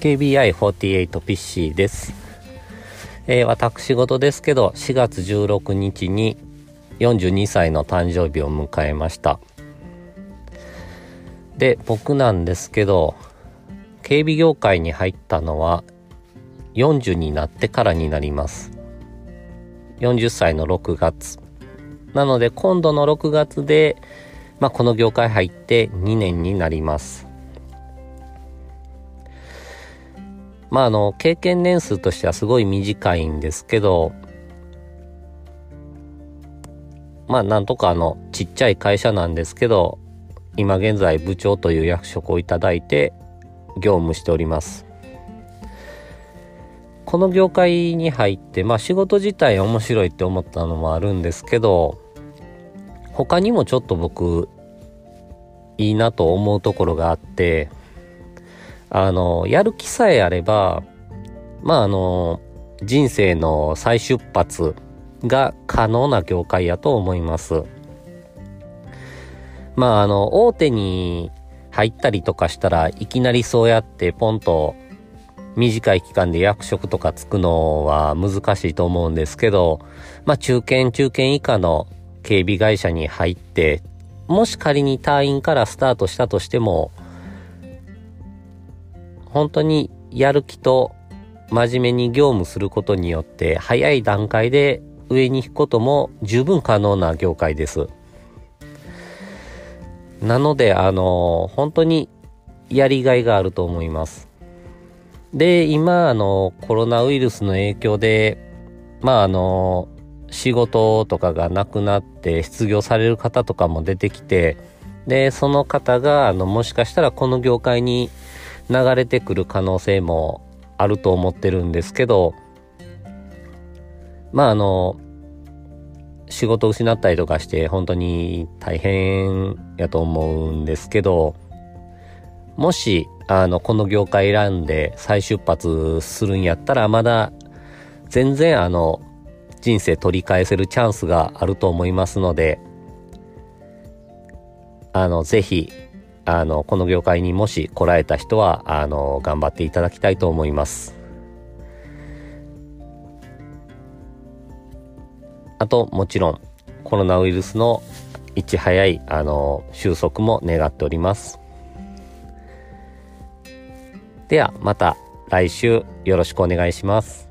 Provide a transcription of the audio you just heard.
KBI48 ピッシーです。えー、私事ですけど、4月16日に42歳の誕生日を迎えました。で、僕なんですけど、警備業界に入ったのは40になってからになります。40歳の6月。なので今度の6月で、まあ、この業界入って2年になります。まあ、あの、経験年数としてはすごい短いんですけど、まあ、なんとかあの、ちっちゃい会社なんですけど、今現在部長という役職をいただいて、業務しております。この業界に入って、まあ仕事自体面白いって思ったのもあるんですけど、他にもちょっと僕、いいなと思うところがあって、あの、やる気さえあれば、まああの、人生の再出発が可能な業界やと思います。まああの、大手に入ったりとかしたらいきなりそうやってポンと短い期間で役職とかつくのは難しいと思うんですけど、まあ中堅中堅以下の警備会社に入って、もし仮に隊員からスタートしたとしても、本当にやる気と真面目に業務することによって早い段階で上に行くことも十分可能な業界です。なので、あの、本当にやりがいがあると思います。で、今、あの、コロナウイルスの影響で、まあ、あの、仕事とかがなくなって失業される方とかも出てきて、で、その方が、あの、もしかしたらこの業界に流れてくる可能性もあると思ってるんですけど、まああの、仕事失ったりとかして本当に大変やと思うんですけど、もし、あの、この業界選んで再出発するんやったら、まだ全然あの、人生取り返せるチャンスがあると思いますので、あの、ぜひ、あの、この業界にもし来られた人は、あの、頑張っていただきたいと思います。あと、もちろん、コロナウイルスのいち早い、あの、収束も願っております。では、また来週よろしくお願いします。